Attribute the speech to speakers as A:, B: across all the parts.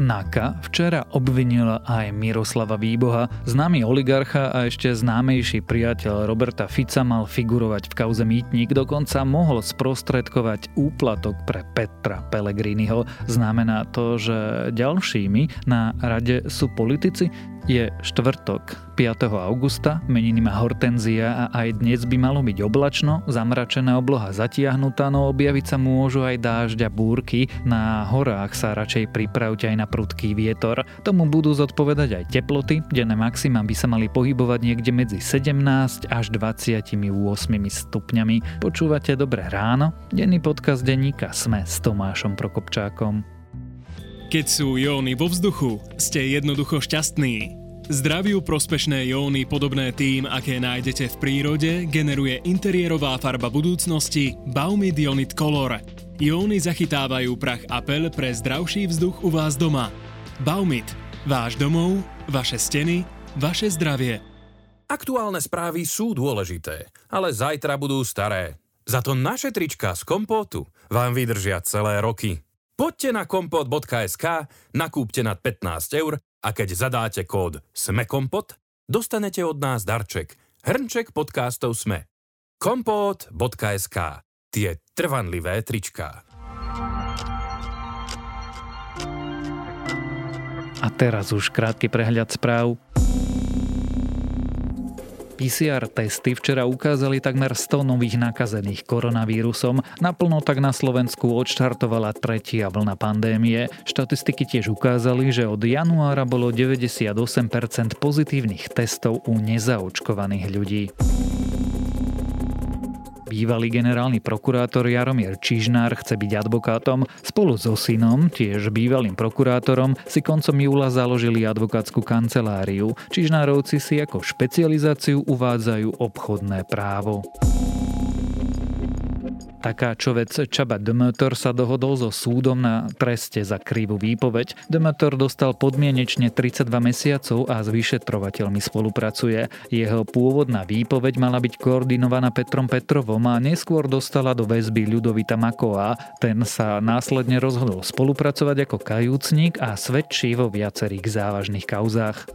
A: NAKA včera obvinila aj Miroslava Výboha. Známy oligarcha a ešte známejší priateľ Roberta Fica mal figurovať v kauze Mýtnik, dokonca mohol sprostredkovať úplatok pre Petra Pellegriniho. Znamená to, že ďalšími na rade sú politici? Je štvrtok, 5. augusta, meniny má Hortenzia a aj dnes by malo byť oblačno, zamračená obloha zatiahnutá, no objaviť sa môžu aj dážď a búrky. Na horách sa radšej pripravte aj na prudký vietor. Tomu budú zodpovedať aj teploty, denné maxima by sa mali pohybovať niekde medzi 17 až 28 stupňami. Počúvate Dobré ráno? Denný podcast denníka Sme s Tomášom Prokopčákom.
B: Keď sú jóny vo vzduchu, ste jednoducho šťastní. Zdraviu prospešné jóny podobné tým, aké nájdete v prírode, generuje interiérová farba budúcnosti Baumid Ionit Color. Jóny zachytávajú prach apel pre zdravší vzduch u vás doma. Baumit. Váš domov, vaše steny, vaše zdravie.
C: Aktuálne správy sú dôležité, ale zajtra budú staré. Za to naše trička z kompótu vám vydržia celé roky. Poďte na kompot.sk, nakúpte nad 15 eur a keď zadáte kód SMEKOMPOT, dostanete od nás darček. Hrnček podcastov SME. kompot.sk Tie trvanlivé tričká.
A: A teraz už krátky prehľad správ. PCR testy včera ukázali takmer 100 nových nakazených koronavírusom. Naplno tak na Slovensku odštartovala tretia vlna pandémie. Štatistiky tiež ukázali, že od januára bolo 98% pozitívnych testov u nezaočkovaných ľudí. Bývalý generálny prokurátor Jaromír Čižnár chce byť advokátom. Spolu so synom, tiež bývalým prokurátorom, si koncom júla založili advokátsku kanceláriu. Čižnárovci si ako špecializáciu uvádzajú obchodné právo. Takáčovec Čaba Demeter sa dohodol so súdom na treste za krivú výpoveď. Demeter dostal podmienečne 32 mesiacov a s vyšetrovateľmi spolupracuje. Jeho pôvodná výpoveď mala byť koordinovaná Petrom Petrovom a neskôr dostala do väzby Ľudovita Makoa. Ten sa následne rozhodol spolupracovať ako kajúcnik a svedčí vo viacerých závažných kauzách.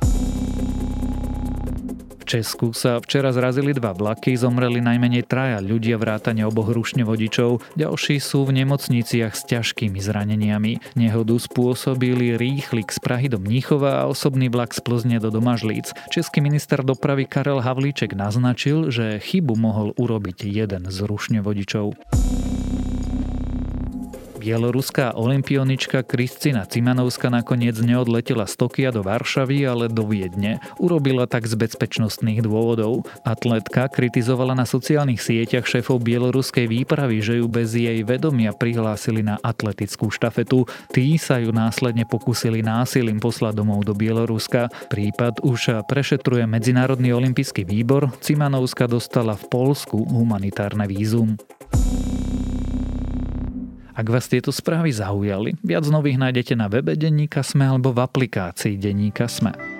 A: Česku sa včera zrazili dva vlaky, zomreli najmenej traja ľudia vrátane oboch rušňovodičov, ďalší sú v nemocniciach s ťažkými zraneniami. Nehodu spôsobili rýchlik z Prahy do Mníchova a osobný vlak z Plzne do Domažlíc. Český minister dopravy Karel Havlíček naznačil, že chybu mohol urobiť jeden z rušňovodičov. Bieloruská olimpionička Kristina Cimanovska nakoniec neodletela z Tokia do Varšavy, ale do Viedne. Urobila tak z bezpečnostných dôvodov. Atletka kritizovala na sociálnych sieťach šéfov bieloruskej výpravy, že ju bez jej vedomia prihlásili na atletickú štafetu. Tí sa ju následne pokúsili násilím poslať domov do Bieloruska. Prípad už prešetruje Medzinárodný olimpijský výbor. Cimanovska dostala v Polsku humanitárne vízum. Ak vás tieto správy zaujali, viac nových nájdete na webe Denníka Sme alebo v aplikácii Denníka Sme.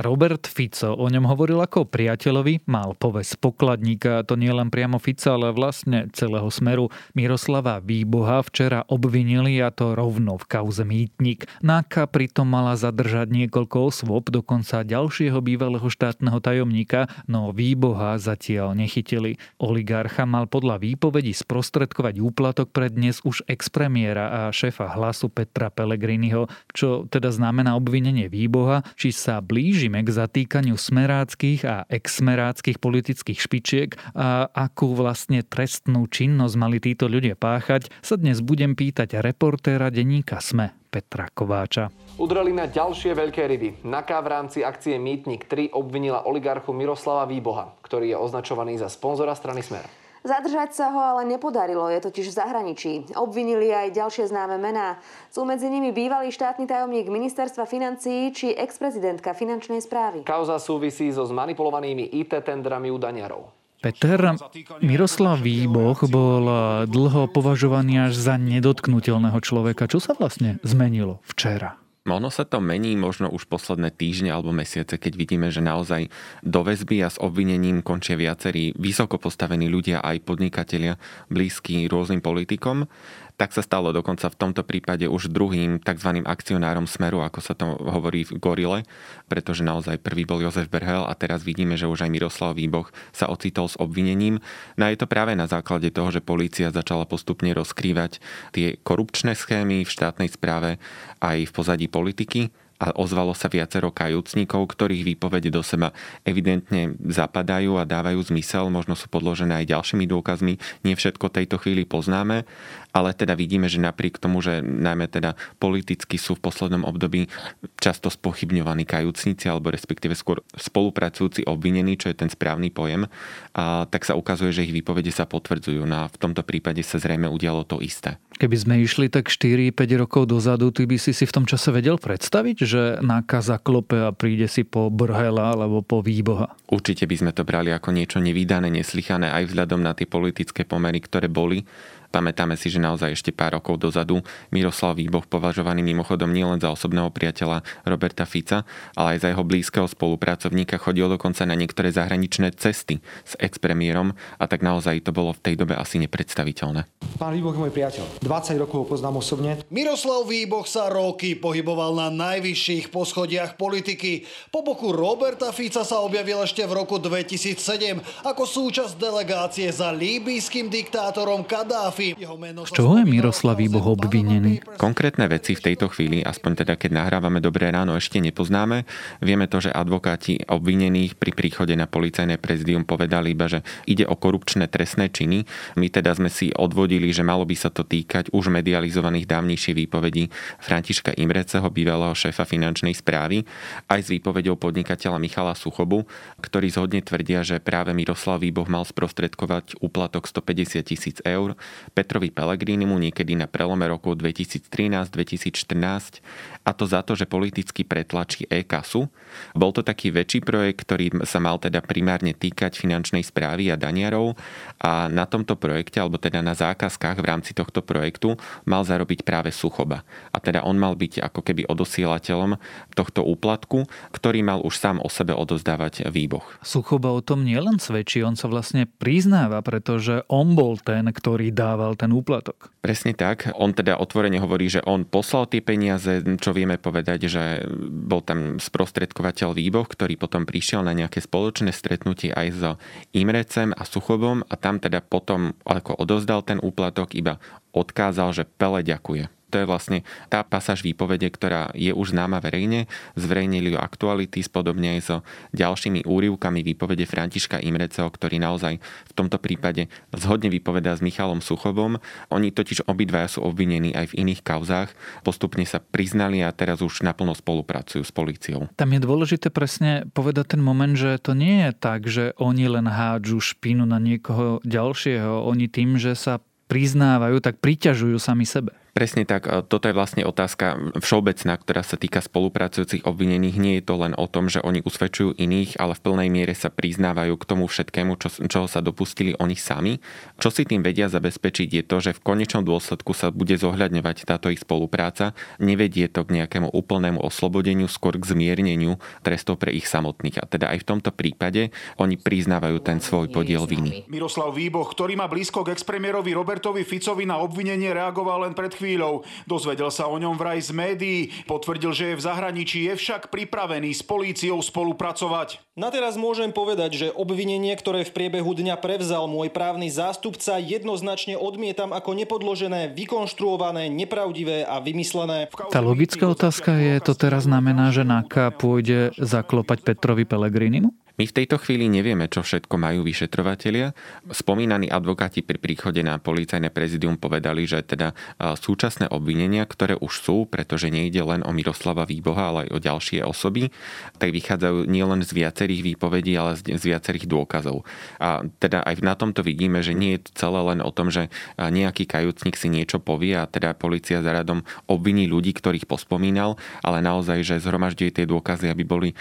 A: Robert Fico o ňom hovoril ako priateľovi, mal poves pokladníka, to nie len priamo Fica, ale vlastne celého smeru. Miroslava Výboha včera obvinili a to rovno v kauze Mýtnik. Náka pritom mala zadržať niekoľko osôb, dokonca ďalšieho bývalého štátneho tajomníka, no Výboha zatiaľ nechytili. Oligarcha mal podľa výpovedí sprostredkovať úplatok pre dnes už expremiéra a šéfa hlasu Petra Pellegriniho, čo teda znamená obvinenie Výboha, či sa blíži blížime k zatýkaniu smeráckých a exmeráckých politických špičiek a akú vlastne trestnú činnosť mali títo ľudia páchať, sa dnes budem pýtať reportéra denníka SME Petra Kováča.
D: Udreli na ďalšie veľké ryby. NAKA v rámci akcie Mýtnik 3 obvinila oligarchu Miroslava Výboha, ktorý je označovaný za sponzora strany Smer.
E: Zadržať sa ho ale nepodarilo, je totiž v zahraničí. Obvinili aj ďalšie známe mená. Sú medzi nimi bývalý štátny tajomník ministerstva financií či ex-prezidentka finančnej správy.
D: Kauza súvisí so zmanipulovanými IT tendrami u daňarov.
A: Peter, Miroslav Výboh bol dlho považovaný až za nedotknutelného človeka. Čo sa vlastne zmenilo včera?
F: Ono sa to mení možno už posledné týždne alebo mesiace, keď vidíme, že naozaj do väzby a s obvinením končia viacerí vysoko postavení ľudia, aj podnikatelia, blízky rôznym politikom. Tak sa stalo dokonca v tomto prípade už druhým tzv. akcionárom Smeru, ako sa to hovorí v Gorile, pretože naozaj prvý bol Jozef Berhel a teraz vidíme, že už aj Miroslav Výboch sa ocitol s obvinením. No a je to práve na základe toho, že polícia začala postupne rozkrývať tie korupčné schémy v štátnej správe aj v pozadí politiky a ozvalo sa viacero kajúcnikov, ktorých výpovede do seba evidentne zapadajú a dávajú zmysel, možno sú podložené aj ďalšími dôkazmi. Nie všetko tejto chvíli poznáme, ale teda vidíme, že napriek tomu, že najmä teda politicky sú v poslednom období často spochybňovaní kajúcnici alebo respektíve skôr spolupracujúci obvinení, čo je ten správny pojem, a tak sa ukazuje, že ich výpovede sa potvrdzujú. No a v tomto prípade sa zrejme udialo to isté.
A: Keby sme išli tak 4-5 rokov dozadu, ty by si si v tom čase vedel predstaviť, že nákaza klope a príde si po Brhela alebo po Výboha?
F: Určite by sme to brali ako niečo nevydané, neslychané aj vzhľadom na tie politické pomery, ktoré boli Pamätáme si, že naozaj ešte pár rokov dozadu Miroslav Výboch, považovaný mimochodom nielen za osobného priateľa Roberta Fica, ale aj za jeho blízkeho spolupracovníka, chodil dokonca na niektoré zahraničné cesty s expremiérom a tak naozaj to bolo v tej dobe asi nepredstaviteľné.
G: Pán Výboch je môj priateľ. 20 rokov ho poznám osobne.
H: Miroslav Výboch sa roky pohyboval na najvyšších poschodiach politiky. Po boku Roberta Fica sa objavil ešte v roku 2007 ako súčasť delegácie za líbyjským diktátorom Kadáfi
A: z čoho je Miroslav Výboh obvinený?
F: Konkrétne veci v tejto chvíli, aspoň teda keď nahrávame Dobré ráno, ešte nepoznáme. Vieme to, že advokáti obvinených pri príchode na policajné prezidium povedali iba, že ide o korupčné trestné činy. My teda sme si odvodili, že malo by sa to týkať už medializovaných dávnejšie výpovedí Františka Imreceho, bývalého šéfa finančnej správy, aj s výpovedou podnikateľa Michala Suchobu, ktorí zhodne tvrdia, že práve Miroslav Výboh mal sprostredkovať úplatok 150 tisíc eur Petrovi Pellegrinimu niekedy na prelome roku 2013-2014 a to za to, že politicky pretlačí e-kasu. Bol to taký väčší projekt, ktorý sa mal teda primárne týkať finančnej správy a daniarov a na tomto projekte, alebo teda na zákazkách v rámci tohto projektu mal zarobiť práve Suchoba. A teda on mal byť ako keby odosielateľom tohto úplatku, ktorý mal už sám o sebe odozdávať výboh.
A: Suchoba o tom nielen svedčí, on sa vlastne priznáva, pretože on bol ten, ktorý dával ten úplatok.
F: Presne tak. On teda otvorene hovorí, že on poslal tie peniaze, čo čo vieme povedať, že bol tam sprostredkovateľ Výboh, ktorý potom prišiel na nejaké spoločné stretnutie aj so Imrecem a Suchobom a tam teda potom, ako odozdal ten úplatok, iba odkázal, že Pele ďakuje. To je vlastne tá pasáž výpovede, ktorá je už známa verejne. Zverejnili ju aktuality spodobne aj so ďalšími úrivkami výpovede Františka Imreceho, ktorý naozaj v tomto prípade zhodne vypovedá s Michalom Suchovom. Oni totiž obidvaja sú obvinení aj v iných kauzách. Postupne sa priznali a teraz už naplno spolupracujú s políciou.
A: Tam je dôležité presne povedať ten moment, že to nie je tak, že oni len hádžu špinu na niekoho ďalšieho. Oni tým, že sa priznávajú, tak priťažujú sami sebe.
F: Presne tak. Toto je vlastne otázka všeobecná, ktorá sa týka spolupracujúcich obvinených. Nie je to len o tom, že oni usvedčujú iných, ale v plnej miere sa priznávajú k tomu všetkému, čo, čoho sa dopustili oni sami. Čo si tým vedia zabezpečiť je to, že v konečnom dôsledku sa bude zohľadňovať táto ich spolupráca. Nevedie to k nejakému úplnému oslobodeniu, skôr k zmierneniu trestov pre ich samotných. A teda aj v tomto prípade oni priznávajú ten svoj podiel viny.
I: Miroslav Výboch, ktorý má blízko k expremierovi Robertovi Ficovi na obvinenie reagoval len pred chvíľou. Dozvedel sa o ňom vraj z médií, potvrdil, že je v zahraničí, je však pripravený s políciou spolupracovať.
J: Na teraz môžem povedať, že obvinenie, ktoré v priebehu dňa prevzal môj právny zástupca, jednoznačne odmietam ako nepodložené, vykonštruované, nepravdivé a vymyslené.
A: Tá logická otázka je, to teraz znamená, že NAKA pôjde zaklopať Petrovi Pelegrinimu?
F: My v tejto chvíli nevieme, čo všetko majú vyšetrovatelia. Spomínaní advokáti pri príchode na policajné prezidium povedali, že teda súčasné obvinenia, ktoré už sú, pretože nejde len o Miroslava Výboha, ale aj o ďalšie osoby, tak vychádzajú nielen z viacerých výpovedí, ale z viacerých dôkazov. A teda aj na tomto vidíme, že nie je to celé len o tom, že nejaký kajúcnik si niečo povie a teda policia za radom obviní ľudí, ktorých pospomínal, ale naozaj, že zhromažďuje tie dôkazy, aby boli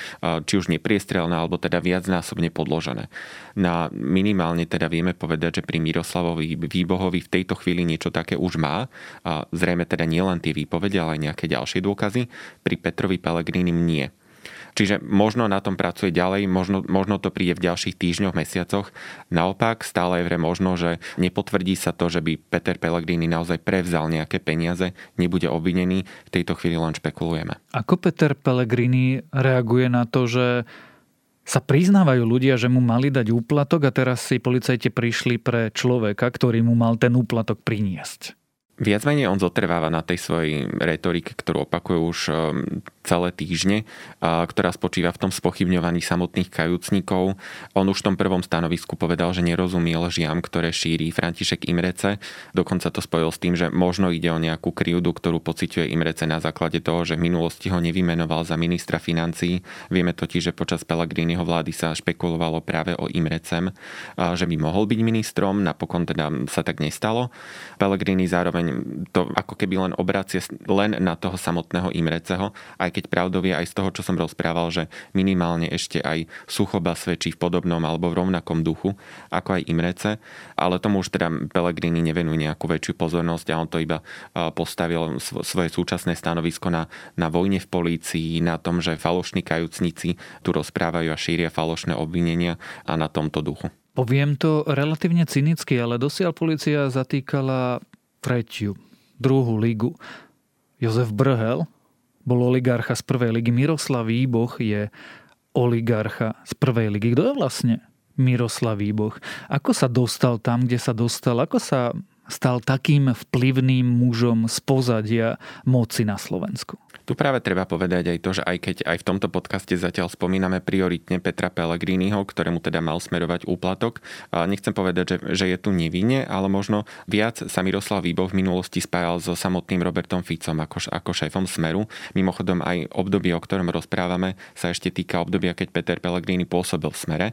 F: či už nepriestrelné, alebo teda viacnásobne podložené. Na minimálne teda vieme povedať, že pri Miroslavovi Výbohovi v tejto chvíli niečo také už má. A zrejme teda nielen tie výpovede, ale aj nejaké ďalšie dôkazy. Pri Petrovi Pelegrínim nie. Čiže možno na tom pracuje ďalej, možno, možno to príde v ďalších týždňoch, mesiacoch. Naopak, stále je vre možno, že nepotvrdí sa to, že by Peter Pellegrini naozaj prevzal nejaké peniaze, nebude obvinený. V tejto chvíli len špekulujeme.
A: Ako Peter Pellegrini reaguje na to, že sa priznávajú ľudia, že mu mali dať úplatok a teraz si policajti prišli pre človeka, ktorý mu mal ten úplatok priniesť?
F: Viac menej on zotrváva na tej svojej retorike, ktorú opakuje už um, celé týždne, ktorá spočíva v tom spochybňovaní samotných kajúcnikov. On už v tom prvom stanovisku povedal, že nerozumie lžiam, ktoré šíri František Imrece. Dokonca to spojil s tým, že možno ide o nejakú kryúdu, ktorú pociťuje Imrece na základe toho, že v minulosti ho nevymenoval za ministra financií. Vieme totiž, že počas Pellegriniho vlády sa špekulovalo práve o Imrecem, že by mohol byť ministrom, napokon teda sa tak nestalo. Pellegrini zároveň to ako keby len obracie len na toho samotného Imreceho, aj keď pravdou aj z toho, čo som rozprával, že minimálne ešte aj Suchoba svedčí v podobnom alebo v rovnakom duchu ako aj Imrece, ale tomu už teda Pellegrini nevenuje nejakú väčšiu pozornosť a on to iba postavil svoje súčasné stanovisko na, na vojne v polícii, na tom, že falošní kajúcnici tu rozprávajú a šíria falošné obvinenia a na tomto duchu.
A: Poviem to relatívne cynicky, ale dosiaľ policia zatýkala tretiu, druhú ligu. Jozef Brhel bol oligarcha z prvej ligy. Miroslav Výboch je oligarcha z prvej ligy. Kto je vlastne Miroslav Výboch? Ako sa dostal tam, kde sa dostal? Ako sa stal takým vplyvným mužom z pozadia moci na Slovensku?
F: Tu práve treba povedať aj to, že aj keď aj v tomto podcaste zatiaľ spomíname prioritne Petra Pellegriniho, ktorému teda mal smerovať úplatok, nechcem povedať, že, že je tu nevinne, ale možno viac sa Miroslav Výbov v minulosti spájal so samotným Robertom Ficom ako, ako šéfom Smeru. Mimochodom aj obdobie, o ktorom rozprávame, sa ešte týka obdobia, keď Peter Pellegrini pôsobil v Smere.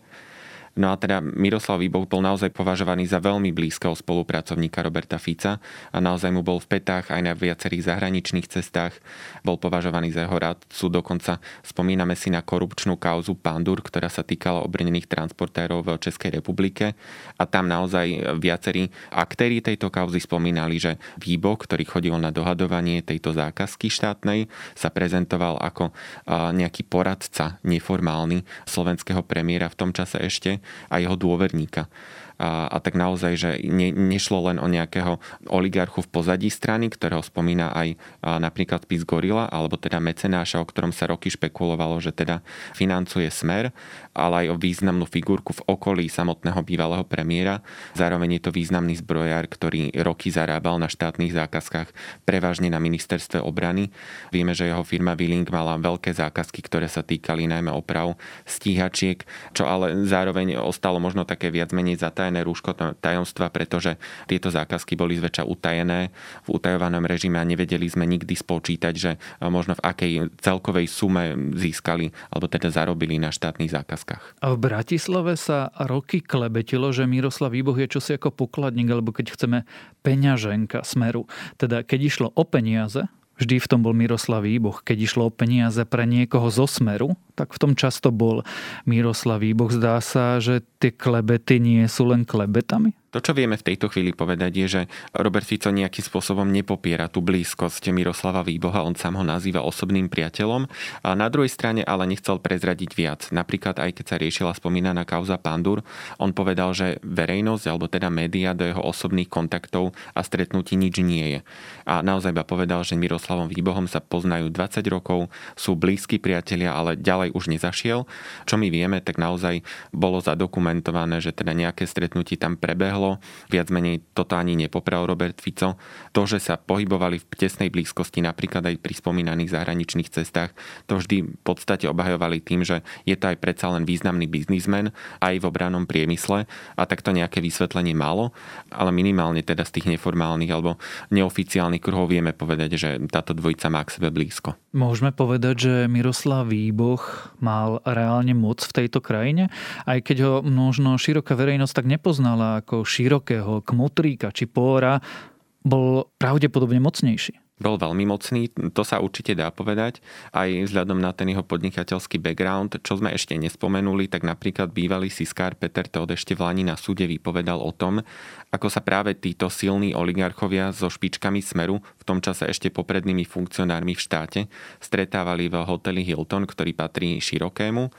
F: No a teda Miroslav Výboh bol naozaj považovaný za veľmi blízkeho spolupracovníka Roberta Fica a naozaj mu bol v petách aj na viacerých zahraničných cestách. Bol považovaný za jeho radcu, dokonca spomíname si na korupčnú kauzu Pandur, ktorá sa týkala obrnených transportérov v Českej republike. A tam naozaj viacerí aktéri tejto kauzy spomínali, že Výboh, ktorý chodil na dohadovanie tejto zákazky štátnej, sa prezentoval ako nejaký poradca neformálny slovenského premiéra v tom čase ešte a jeho dôverníka a, a tak naozaj, že ne, nešlo len o nejakého oligarchu v pozadí strany, ktorého spomína aj a, napríklad Pis Gorila, alebo teda mecenáša, o ktorom sa roky špekulovalo, že teda financuje smer, ale aj o významnú figurku v okolí samotného bývalého premiéra. Zároveň je to významný zbrojár, ktorý roky zarábal na štátnych zákazkách, prevažne na ministerstve obrany. Vieme, že jeho firma Willing mala veľké zákazky, ktoré sa týkali najmä oprav stíhačiek, čo ale zároveň ostalo možno také viac menej zatajené utajené rúško tajomstva, pretože tieto zákazky boli zväčša utajené v utajovanom režime a nevedeli sme nikdy spočítať, že možno v akej celkovej sume získali alebo teda zarobili na štátnych zákazkách.
A: A v Bratislave sa roky klebetilo, že Miroslav Výboh je čosi ako pokladník, alebo keď chceme peňaženka smeru. Teda keď išlo o peniaze, Vždy v tom bol Miroslav Výboch. Keď išlo o peniaze pre niekoho zo Smeru, tak v tom často bol Miroslav Výboch. Zdá sa, že tie klebety nie sú len klebetami?
F: To, čo vieme v tejto chvíli povedať, je, že Robert Fico nejakým spôsobom nepopiera tú blízkosť Miroslava Výboha, on sám ho nazýva osobným priateľom. A na druhej strane ale nechcel prezradiť viac. Napríklad aj keď sa riešila spomínaná kauza Pandur, on povedal, že verejnosť alebo teda média do jeho osobných kontaktov a stretnutí nič nie je. A naozaj iba povedal, že Miroslavom Výbohom sa poznajú 20 rokov, sú blízki priatelia, ale ďalej už nezašiel. Čo my vieme, tak naozaj bolo zadokumentované, že teda nejaké stretnutie tam prebehlo. Viac menej toto ani nepopral Robert Fico. To, že sa pohybovali v tesnej blízkosti napríklad aj pri spomínaných zahraničných cestách, to vždy v podstate obhajovali tým, že je to aj predsa len významný biznismen aj v obranom priemysle a takto nejaké vysvetlenie malo, ale minimálne teda z tých neformálnych alebo neoficiálnych kruhov vieme povedať, že táto dvojica má k sebe blízko.
A: Môžeme povedať, že Miroslav Výboch mal reálne moc v tejto krajine, aj keď ho možno široká verejnosť tak nepoznala ako širokého kmotríka či póra bol pravdepodobne mocnejší.
F: bol veľmi mocný, to sa určite dá povedať, aj vzhľadom na ten jeho podnikateľský background. Čo sme ešte nespomenuli, tak napríklad bývalý siskár Peter Todd ešte v Lani na súde vypovedal o tom, ako sa práve títo silní oligarchovia so špičkami Smeru, tom čase ešte poprednými funkcionármi v štáte, stretávali v hoteli Hilton, ktorý patrí Širokému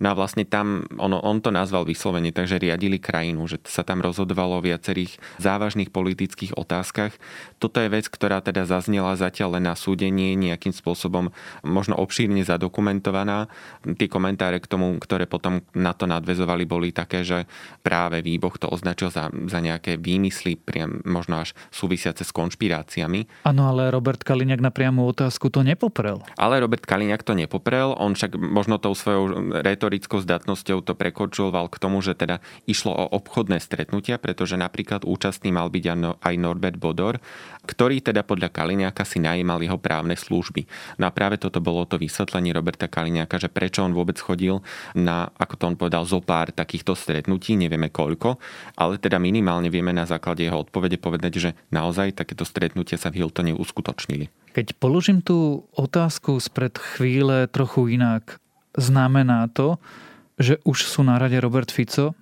F: No a vlastne tam, ono, on to nazval vyslovene, takže riadili krajinu, že sa tam rozhodovalo o viacerých závažných politických otázkach. Toto je vec, ktorá teda zaznela zatiaľ len na súdení, nejakým spôsobom možno obšírne zadokumentovaná. Tie komentáre k tomu, ktoré potom na to nadvezovali, boli také, že práve Výboch to označil za, za nejaké výmysly, priam možno až súvisiace s konšpiráciami.
A: Áno, ale Robert Kaliňák na priamu otázku to nepoprel.
F: Ale Robert Kaliňák to nepoprel, on však možno tou svojou retorickou zdatnosťou to prekočoval k tomu, že teda išlo o obchodné stretnutia, pretože napríklad účastný mal byť aj Norbert Bodor, ktorý teda podľa Kaliňáka si najímal jeho právne služby. No a práve toto bolo to vysvetlenie Roberta Kaliňáka, že prečo on vôbec chodil na, ako to on povedal, zo pár takýchto stretnutí, nevieme koľko, ale teda minimálne vieme na základe jeho odpovede povedať, že naozaj takéto stretnutia sa v Hiltone uskutočnili.
A: Keď položím tú otázku spred chvíle trochu inak, znamená to, že už sú na rade Robert Fico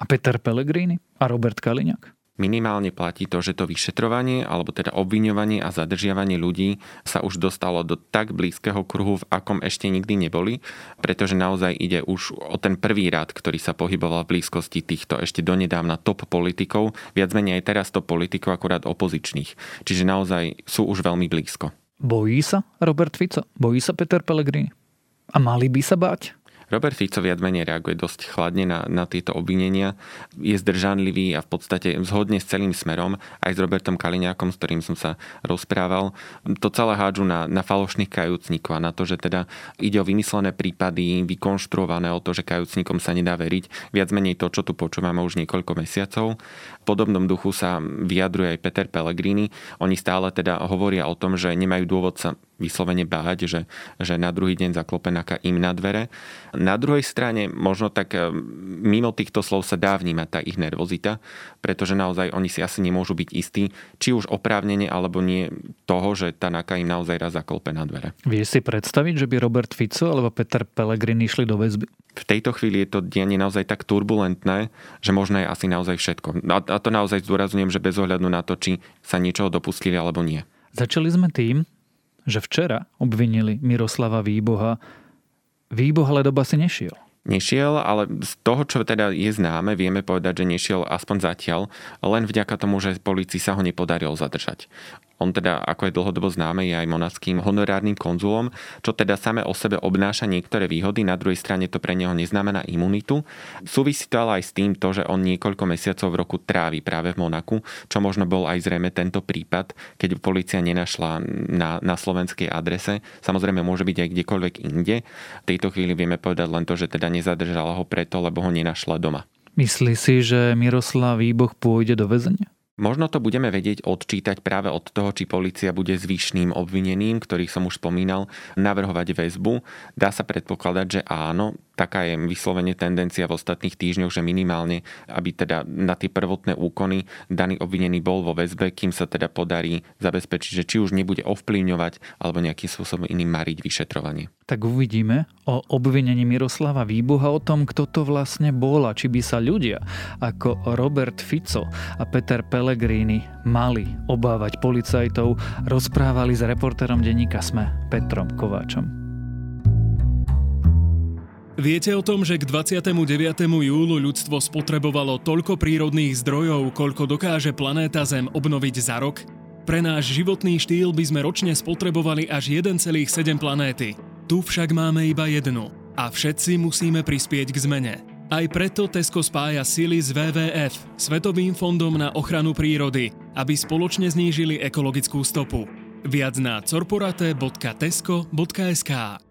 A: a Peter Pellegrini a Robert Kaliňák?
F: Minimálne platí to, že to vyšetrovanie, alebo teda obviňovanie a zadržiavanie ľudí sa už dostalo do tak blízkeho kruhu, v akom ešte nikdy neboli, pretože naozaj ide už o ten prvý rád, ktorý sa pohyboval v blízkosti týchto ešte donedávna top politikov, viac menej aj teraz top politikov, akurát opozičných. Čiže naozaj sú už veľmi blízko.
A: Bojí sa Robert Fico? Bojí sa Peter Pellegrini? A mali by sa báť?
F: Robert Fico viac menej reaguje dosť chladne na, na tieto obvinenia. Je zdržanlivý a v podstate zhodne s celým smerom, aj s Robertom Kaliňákom, s ktorým som sa rozprával. To celé hádžu na, na falošných kajúcnikov a na to, že teda ide o vymyslené prípady, vykonštruované o to, že kajúcnikom sa nedá veriť. Viac menej to, čo tu počúvame už niekoľko mesiacov. V podobnom duchu sa vyjadruje aj Peter Pellegrini. Oni stále teda hovoria o tom, že nemajú dôvod sa vyslovene báť, že, že na druhý deň zaklope im na dvere. Na druhej strane možno tak e, mimo týchto slov sa dá vnímať tá ich nervozita, pretože naozaj oni si asi nemôžu byť istí, či už oprávnene alebo nie toho, že tá naka im naozaj raz zaklope na dvere.
A: Vie si predstaviť, že by Robert Fico alebo Peter Pellegrini išli do väzby?
F: V tejto chvíli je to dianie naozaj tak turbulentné, že možno je asi naozaj všetko. A to naozaj zdôrazňujem, že bez ohľadu na to, či sa niečoho dopustili alebo nie.
A: Začali sme tým, že včera obvinili Miroslava Výboha. Výboh ale doba si nešiel.
F: Nešiel, ale z toho, čo teda je známe, vieme povedať, že nešiel aspoň zatiaľ, len vďaka tomu, že policii sa ho nepodarilo zadržať. On teda, ako je dlhodobo známe, je aj monackým honorárnym konzulom, čo teda same o sebe obnáša niektoré výhody, na druhej strane to pre neho neznamená imunitu. Súvisí to ale aj s tým, to, že on niekoľko mesiacov v roku trávi práve v Monaku, čo možno bol aj zrejme tento prípad, keď policia nenašla na, na slovenskej adrese. Samozrejme môže byť aj kdekoľvek inde. V tejto chvíli vieme povedať len to, že teda nezadržala ho preto, lebo ho nenašla doma.
A: Myslí si, že Miroslav Výboch pôjde do väzenia?
F: Možno to budeme vedieť odčítať práve od toho, či policia bude zvyšným obvineným, ktorých som už spomínal, navrhovať väzbu. Dá sa predpokladať, že áno, taká je vyslovene tendencia v ostatných týždňoch, že minimálne, aby teda na tie prvotné úkony daný obvinený bol vo väzbe, kým sa teda podarí zabezpečiť, že či už nebude ovplyvňovať alebo nejakým spôsobom iným mariť vyšetrovanie.
A: Tak uvidíme o obvinení Miroslava Výbuha o tom, kto to vlastne bol a či by sa ľudia ako Robert Fico a Peter Pellegrini mali obávať policajtov, rozprávali s reportérom denníka SME Petrom Kováčom.
B: Viete o tom, že k 29. júlu ľudstvo spotrebovalo toľko prírodných zdrojov, koľko dokáže planéta Zem obnoviť za rok? Pre náš životný štýl by sme ročne spotrebovali až 1,7 planéty. Tu však máme iba jednu. A všetci musíme prispieť k zmene. Aj preto Tesco spája sily s WWF, Svetovým fondom na ochranu prírody, aby spoločne znížili ekologickú stopu. Viac na corporate.tesco.sk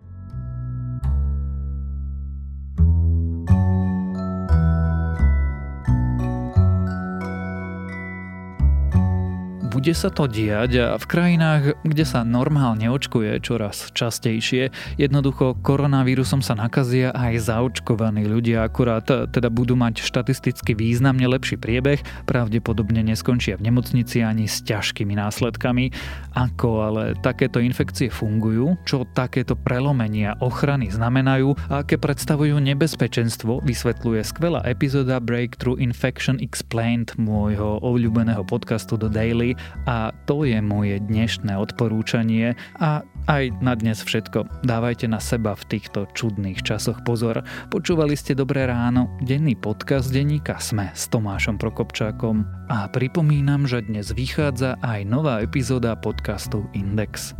A: bude sa to diať a v krajinách, kde sa normálne očkuje čoraz častejšie, jednoducho koronavírusom sa nakazia aj zaočkovaní ľudia, akurát teda budú mať štatisticky významne lepší priebeh, pravdepodobne neskončia v nemocnici ani s ťažkými následkami. Ako ale takéto infekcie fungujú, čo takéto prelomenia ochrany znamenajú a aké predstavujú nebezpečenstvo, vysvetľuje skvelá epizóda Breakthrough Infection Explained môjho obľúbeného podcastu The Daily a to je moje dnešné odporúčanie a aj na dnes všetko. Dávajte na seba v týchto čudných časoch pozor. Počúvali ste Dobré ráno, denný podcast denníka Sme s Tomášom Prokopčákom a pripomínam, že dnes vychádza aj nová epizóda podcastu Index.